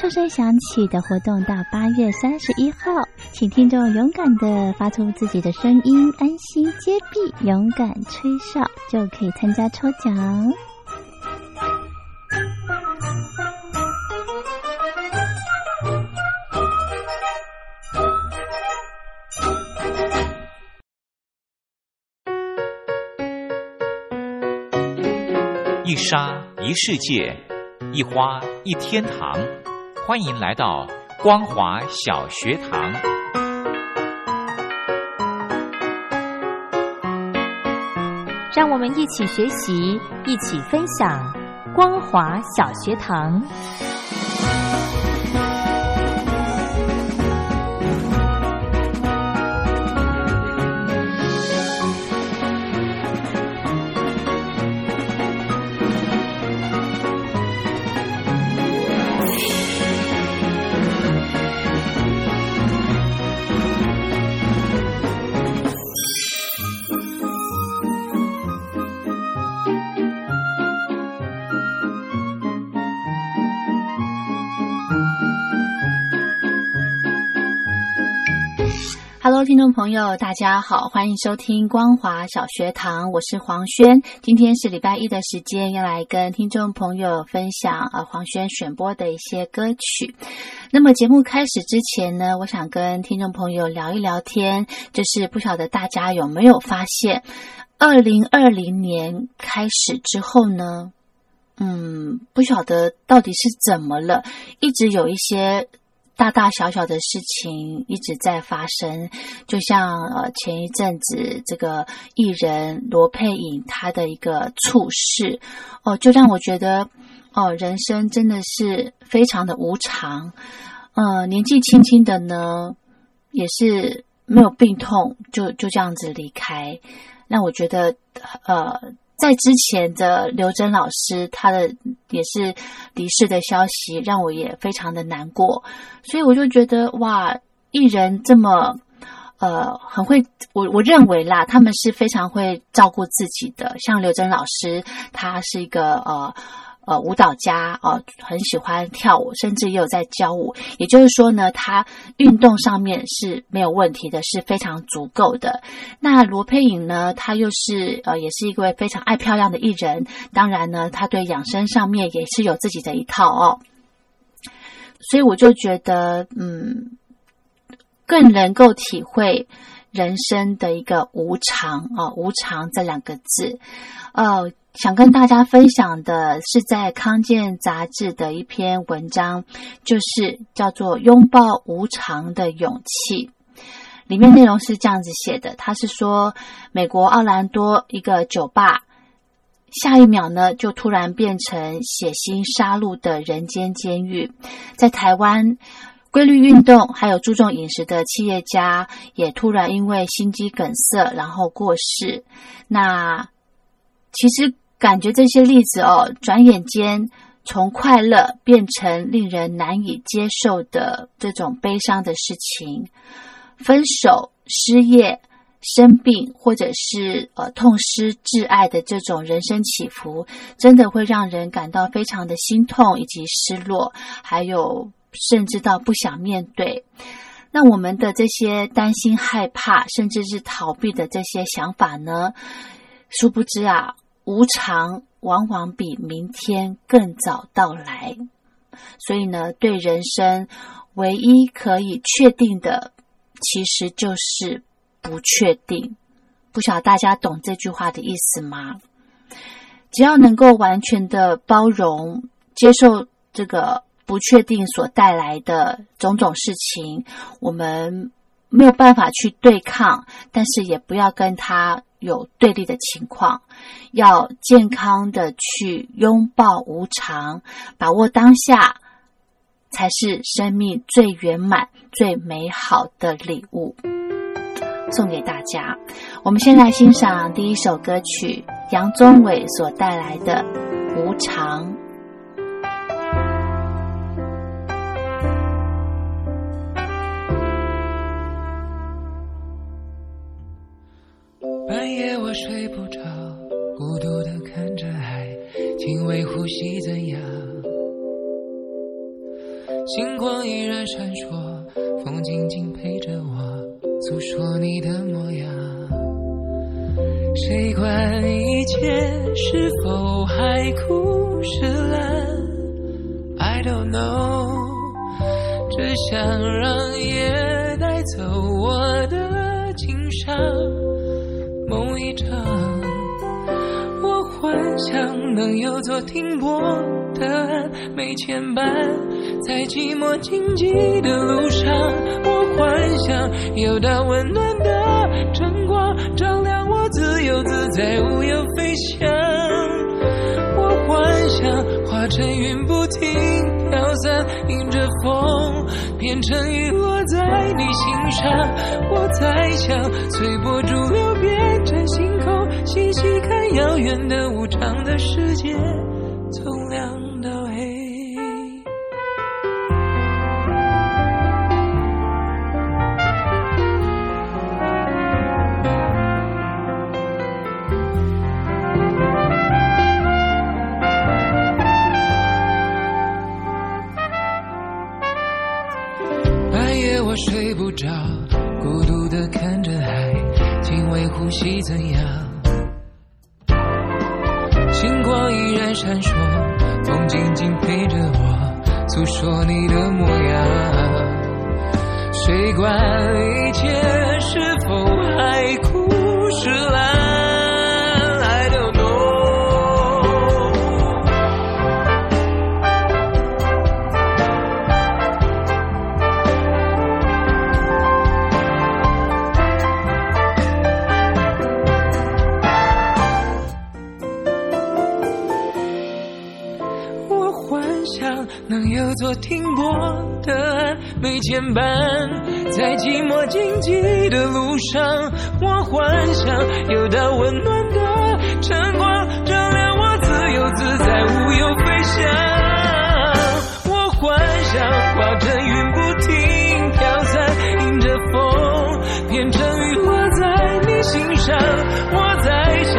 哨声响起的活动到八月三十一号，请听众勇敢的发出自己的声音，安心接币，勇敢吹哨，就可以参加抽奖。一沙一世界，一花一天堂。欢迎来到光华小学堂。让我们一起学习，一起分享光华小学堂。听众朋友，大家好，欢迎收听光华小学堂，我是黄轩。今天是礼拜一的时间，要来跟听众朋友分享呃黄轩选播的一些歌曲。那么节目开始之前呢，我想跟听众朋友聊一聊天，就是不晓得大家有没有发现，二零二零年开始之后呢，嗯，不晓得到底是怎么了，一直有一些。大大小小的事情一直在发生，就像呃前一阵子这个艺人罗佩颖她的一个猝逝，哦，就让我觉得哦人生真的是非常的无常，呃年纪轻轻的呢也是没有病痛就就这样子离开，让我觉得呃。在之前的刘真老师，他的也是离世的消息，让我也非常的难过。所以我就觉得，哇，艺人这么呃很会，我我认为啦，他们是非常会照顾自己的。像刘真老师，他是一个呃。呃，舞蹈家哦，很喜欢跳舞，甚至也有在教舞。也就是说呢，他运动上面是没有问题的，是非常足够的。那罗佩颖呢，他又是呃，也是一位非常爱漂亮的艺人。当然呢，他对养生上面也是有自己的一套哦。所以我就觉得，嗯，更能够体会人生的一个无常啊，无常这两个字，呃。想跟大家分享的是在康健杂志的一篇文章，就是叫做《拥抱无常的勇气》。里面内容是这样子写的：他是说，美国奥兰多一个酒吧，下一秒呢就突然变成血腥杀戮的人间监狱。在台湾，规律运动还有注重饮食的企业家，也突然因为心肌梗塞然后过世。那其实。感觉这些例子哦，转眼间从快乐变成令人难以接受的这种悲伤的事情，分手、失业、生病，或者是呃痛失挚爱的这种人生起伏，真的会让人感到非常的心痛以及失落，还有甚至到不想面对。那我们的这些担心、害怕，甚至是逃避的这些想法呢？殊不知啊。无常往往比明天更早到来，所以呢，对人生唯一可以确定的，其实就是不确定。不晓得大家懂这句话的意思吗？只要能够完全的包容、接受这个不确定所带来的种种事情，我们没有办法去对抗，但是也不要跟他有对立的情况，要健康的去拥抱无常，把握当下，才是生命最圆满、最美好的礼物。送给大家。我们先来欣赏第一首歌曲，杨宗纬所带来的《无常》。星光依然闪烁，风静静陪着我。诉说你的模样，谁管一切是否海枯石烂？I don't know，只想让夜带走我的情伤，梦一场。我幻想能有座停泊的岸，没牵绊，在寂寞荆棘的路上。我幻想有道温暖的晨光，照亮我自由自在无忧飞翔。我幻想化成云不停飘散，迎着风变成雨落在你心上。我在想随波逐流变成星空，细细看遥远的无常的世界，从亮没牵绊，在寂寞荆棘的路上，我幻想有道温暖的晨光，照亮我自由自在，无忧飞翔。我幻想化成云不停飘散，迎着风变成雨落在你心上。我在想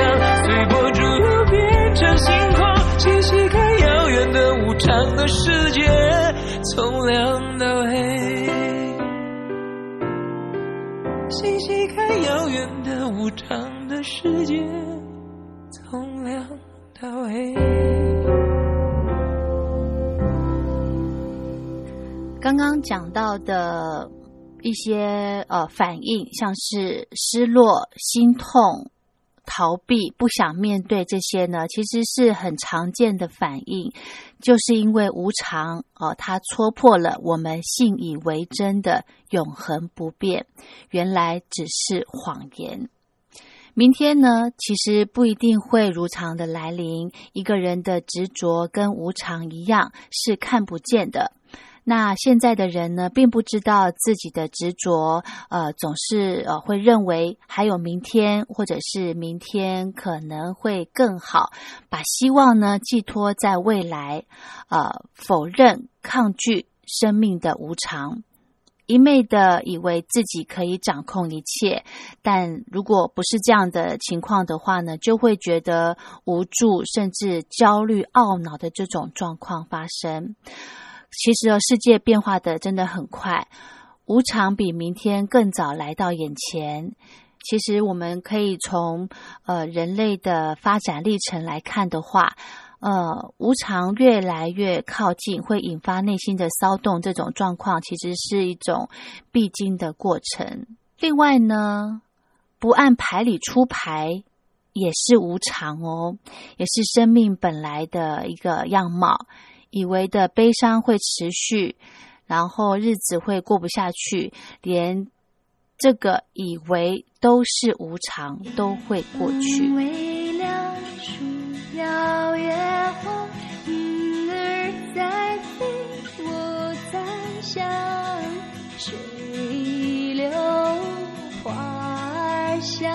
随波逐流变成星空，细细看遥远的无常的世界。从亮细细看遥远的无常的世界，从亮到黑。刚刚讲到的一些呃反应，像是失落、心痛。逃避、不想面对这些呢，其实是很常见的反应，就是因为无常哦，它戳破了我们信以为真的永恒不变，原来只是谎言。明天呢，其实不一定会如常的来临。一个人的执着跟无常一样，是看不见的。那现在的人呢，并不知道自己的执着，呃，总是呃会认为还有明天，或者是明天可能会更好，把希望呢寄托在未来，呃，否认、抗拒生命的无常，一昧的以为自己可以掌控一切，但如果不是这样的情况的话呢，就会觉得无助，甚至焦虑、懊恼的这种状况发生。其实哦，世界变化的真的很快，无常比明天更早来到眼前。其实我们可以从呃人类的发展历程来看的话，呃，无常越来越靠近，会引发内心的骚动，这种状况其实是一种必经的过程。另外呢，不按牌理出牌，也是无常哦，也是生命本来的一个样貌。以为的悲伤会持续，然后日子会过不下去，连这个以为都是无常，都会过去。为了树摇月花，云儿在飞，我在想，水流花儿香，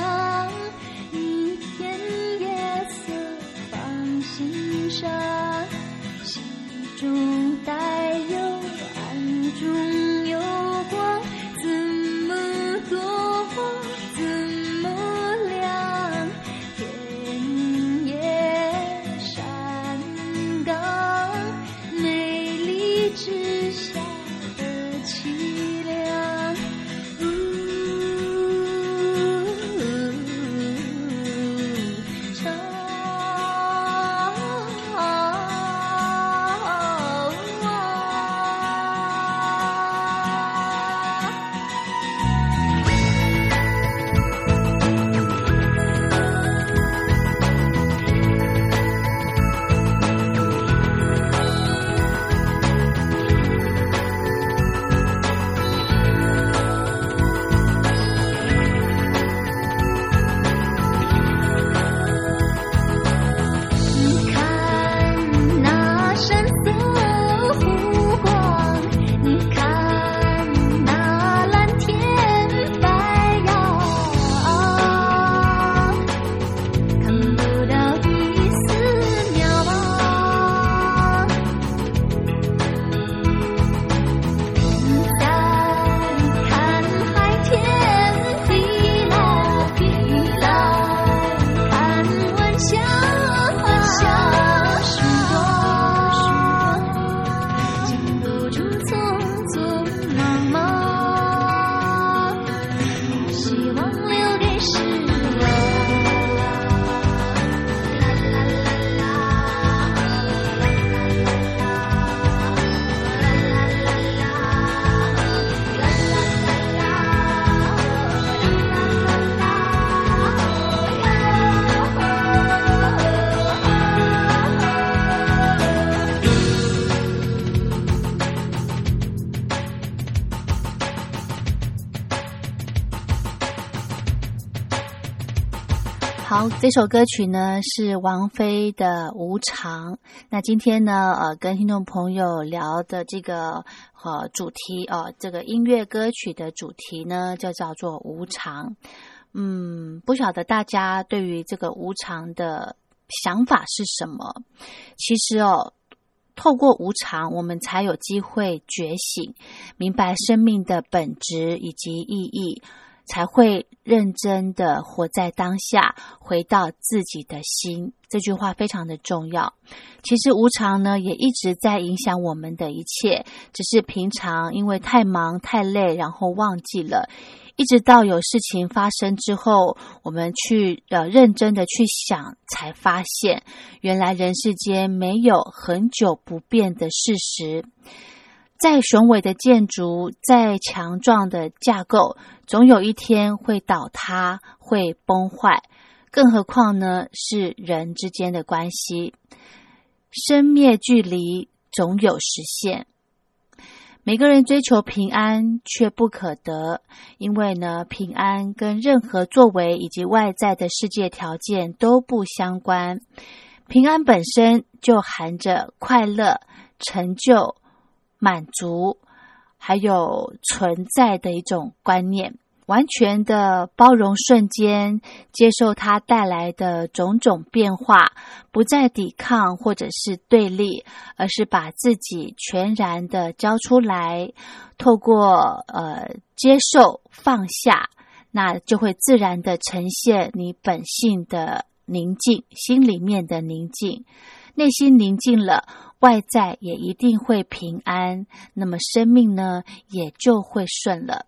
这首歌曲呢是王菲的《无常》。那今天呢，呃，跟听众朋友聊的这个呃主题呃，这个音乐歌曲的主题呢，就叫做无常。嗯，不晓得大家对于这个无常的想法是什么？其实哦，透过无常，我们才有机会觉醒，明白生命的本质以及意义。才会认真的活在当下，回到自己的心。这句话非常的重要。其实无常呢，也一直在影响我们的一切，只是平常因为太忙太累，然后忘记了。一直到有事情发生之后，我们去呃认真的去想，才发现原来人世间没有很久不变的事实。再雄伟的建筑，再强壮的架构，总有一天会倒塌，会崩坏。更何况呢，是人之间的关系，生灭距离总有实现。每个人追求平安，却不可得，因为呢，平安跟任何作为以及外在的世界条件都不相关。平安本身就含着快乐、成就。满足，还有存在的一种观念，完全的包容瞬间，接受它带来的种种变化，不再抵抗或者是对立，而是把自己全然的交出来，透过呃接受放下，那就会自然的呈现你本性的宁静，心里面的宁静，内心宁静了。外在也一定会平安，那么生命呢也就会顺了。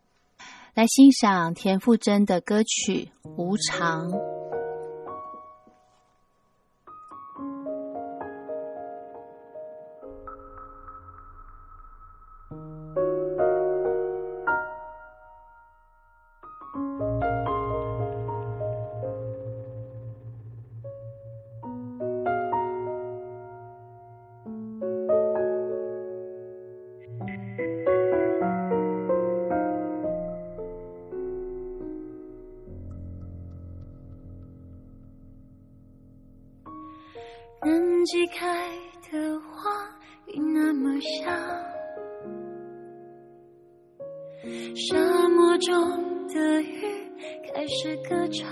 来欣赏田馥甄的歌曲《无常》。季开的花已那么香，沙漠中的鱼开始歌唱。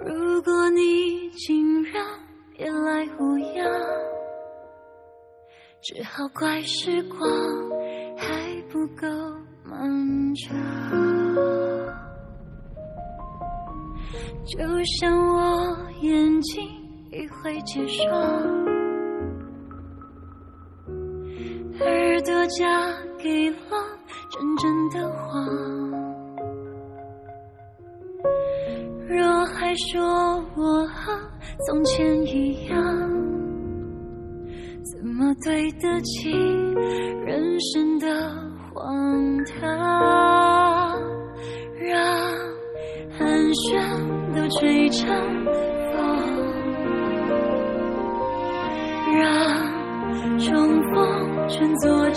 如果你竟然别来无恙，只好怪时光还不够漫长。就像我睛已会结霜，耳朵嫁给了真正的谎。若还说我和从前一样，怎么对得起人生的荒唐？让寒暄都吹成逢全做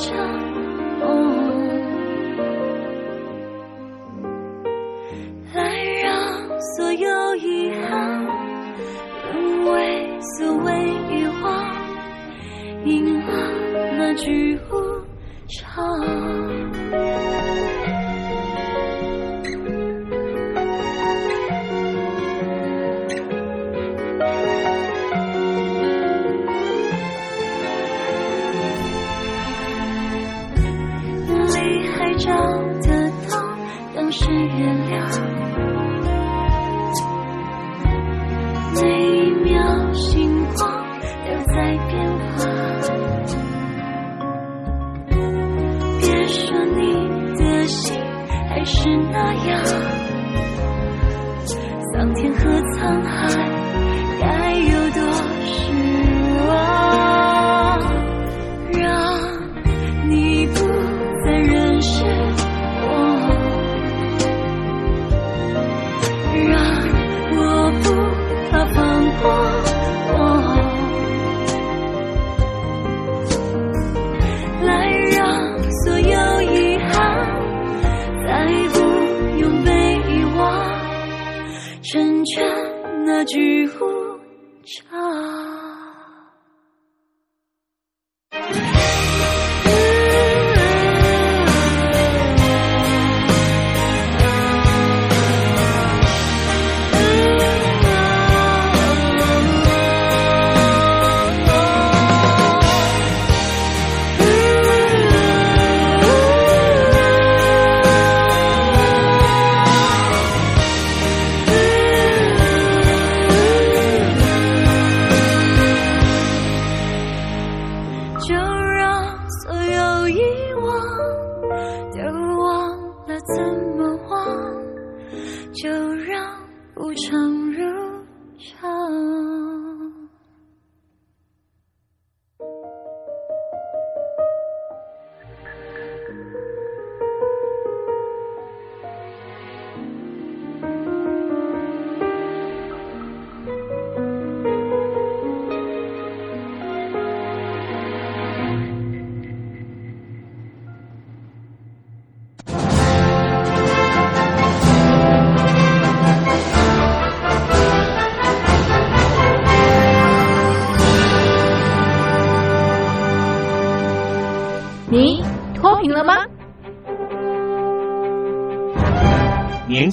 里还找得到当时月亮。无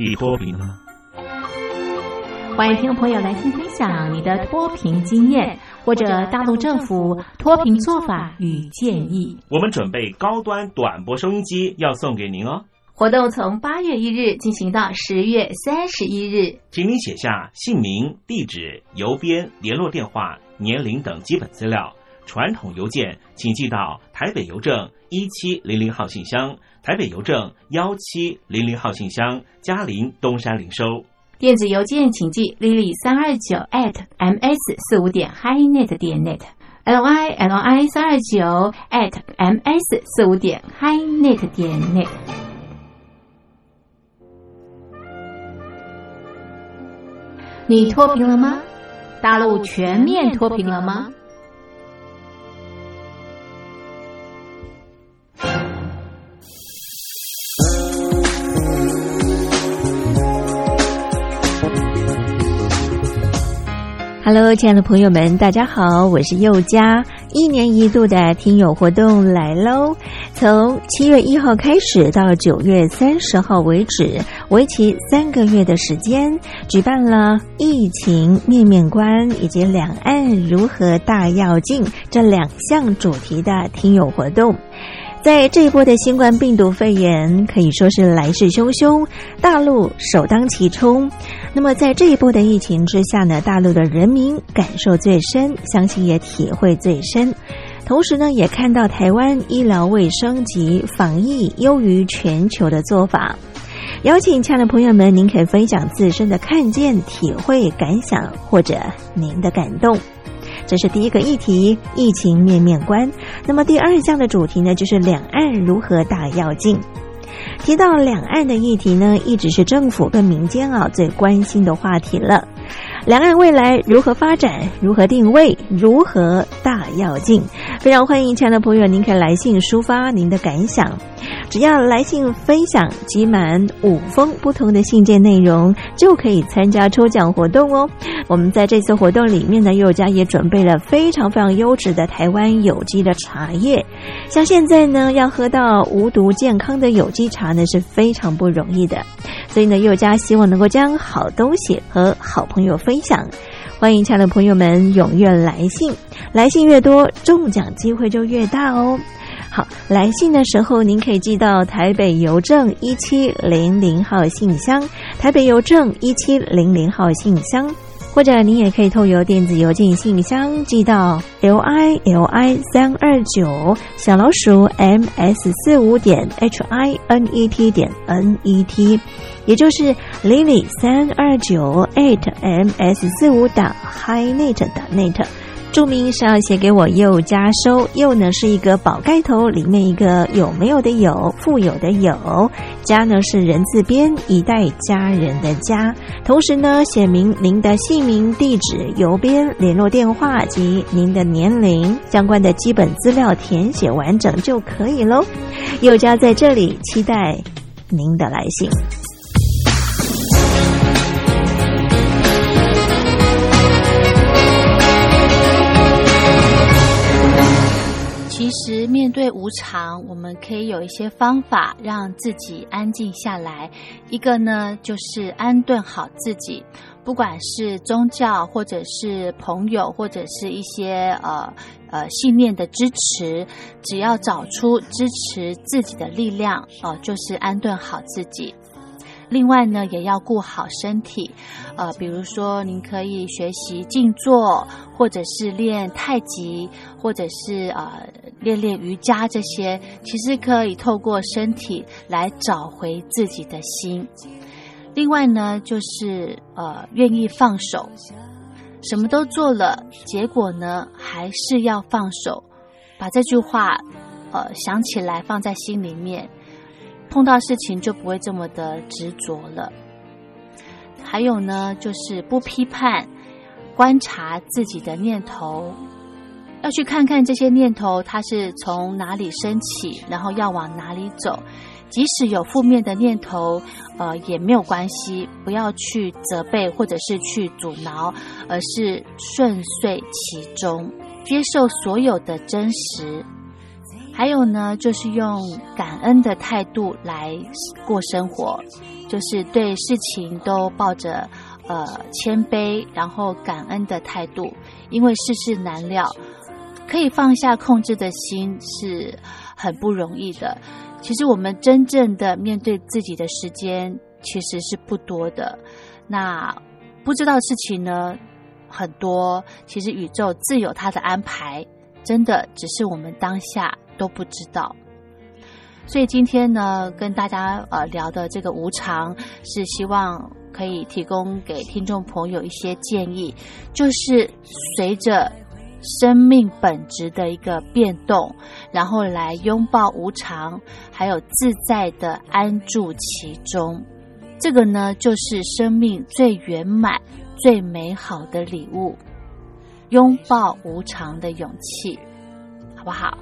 你脱贫了吗？欢迎听众朋友来信分享你的脱贫经验，或者大陆政府脱贫做法与建议。我们准备高端短波收音机要送给您哦。活动从八月一日进行到十月三十一日，请您写下姓名、地址、邮编、联络电话、年龄等基本资料。传统邮件请寄到台北邮政一七零零号信箱，台北邮政幺七零零号信箱，嘉林东山零收。电子邮件请寄 lily 三二九 at ms 四五点 highnet 点 net，l i l i 三二九 at ms 四五点 highnet 点 net。你脱贫了吗？大陆全面脱贫了吗？Hello，亲爱的朋友们，大家好，我是佑佳。一年一度的听友活动来喽！从七月一号开始到九月三十号为止，为期三个月的时间，举办了疫情面面观以及两岸如何大要进这两项主题的听友活动。在这一波的新冠病毒肺炎可以说是来势汹汹，大陆首当其冲。那么在这一波的疫情之下呢，大陆的人民感受最深，相信也体会最深。同时呢，也看到台湾医疗卫生及防疫优于全球的做法。邀请亲爱的朋友们，您可以分享自身的看见、体会、感想，或者您的感动。这是第一个议题，疫情面面观。那么第二项的主题呢，就是两岸如何大跃进。提到两岸的议题呢，一直是政府跟民间啊最关心的话题了。两岸未来如何发展？如何定位？如何大跃进？非常欢迎亲爱的朋友，您可以来信抒发您的感想。只要来信分享集满五封不同的信件内容，就可以参加抽奖活动哦。我们在这次活动里面呢，佑家也准备了非常非常优质的台湾有机的茶叶。像现在呢，要喝到无毒健康的有机茶呢，是非常不容易的。所以呢，佑家希望能够将好东西和好朋友分分享。欢迎亲爱的朋友们踊跃来信，来信越多，中奖机会就越大哦。好，来信的时候您可以寄到台北邮政一七零零号信箱，台北邮政一七零零号信箱，或者你也可以透过电子邮件信箱寄到 l i l i 三二九小老鼠 m s 四五点 h i n e t 点 n e t，也就是 lily 三二九 eight m s 四五打 h i n e t 打 net。注明是要写给我佑家收，又呢是一个宝盖头，里面一个有没有的有，富有的有，家呢是人字边，一代家人的家。同时呢，写明您的姓名、地址、邮编、联络电话及您的年龄，相关的基本资料填写完整就可以喽。又家在这里期待您的来信。对无常，我们可以有一些方法让自己安静下来。一个呢，就是安顿好自己，不管是宗教，或者是朋友，或者是一些呃呃信念的支持，只要找出支持自己的力量，哦、就是安顿好自己。另外呢，也要顾好身体，呃，比如说您可以学习静坐，或者是练太极，或者是呃练练瑜伽这些，其实可以透过身体来找回自己的心。另外呢，就是呃愿意放手，什么都做了，结果呢还是要放手，把这句话呃想起来放在心里面。碰到事情就不会这么的执着了。还有呢，就是不批判，观察自己的念头，要去看看这些念头它是从哪里升起，然后要往哪里走。即使有负面的念头，呃，也没有关系，不要去责备或者是去阻挠，而是顺遂其中，接受所有的真实。还有呢，就是用感恩的态度来过生活，就是对事情都抱着呃谦卑，然后感恩的态度，因为世事难料，可以放下控制的心是很不容易的。其实我们真正的面对自己的时间其实是不多的，那不知道事情呢很多，其实宇宙自有它的安排，真的只是我们当下。都不知道，所以今天呢，跟大家呃聊的这个无常，是希望可以提供给听众朋友一些建议，就是随着生命本质的一个变动，然后来拥抱无常，还有自在的安住其中，这个呢，就是生命最圆满、最美好的礼物，拥抱无常的勇气，好不好？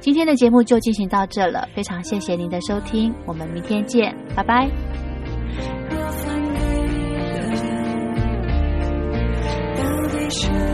今天的节目就进行到这了，非常谢谢您的收听，我们明天见，拜拜。当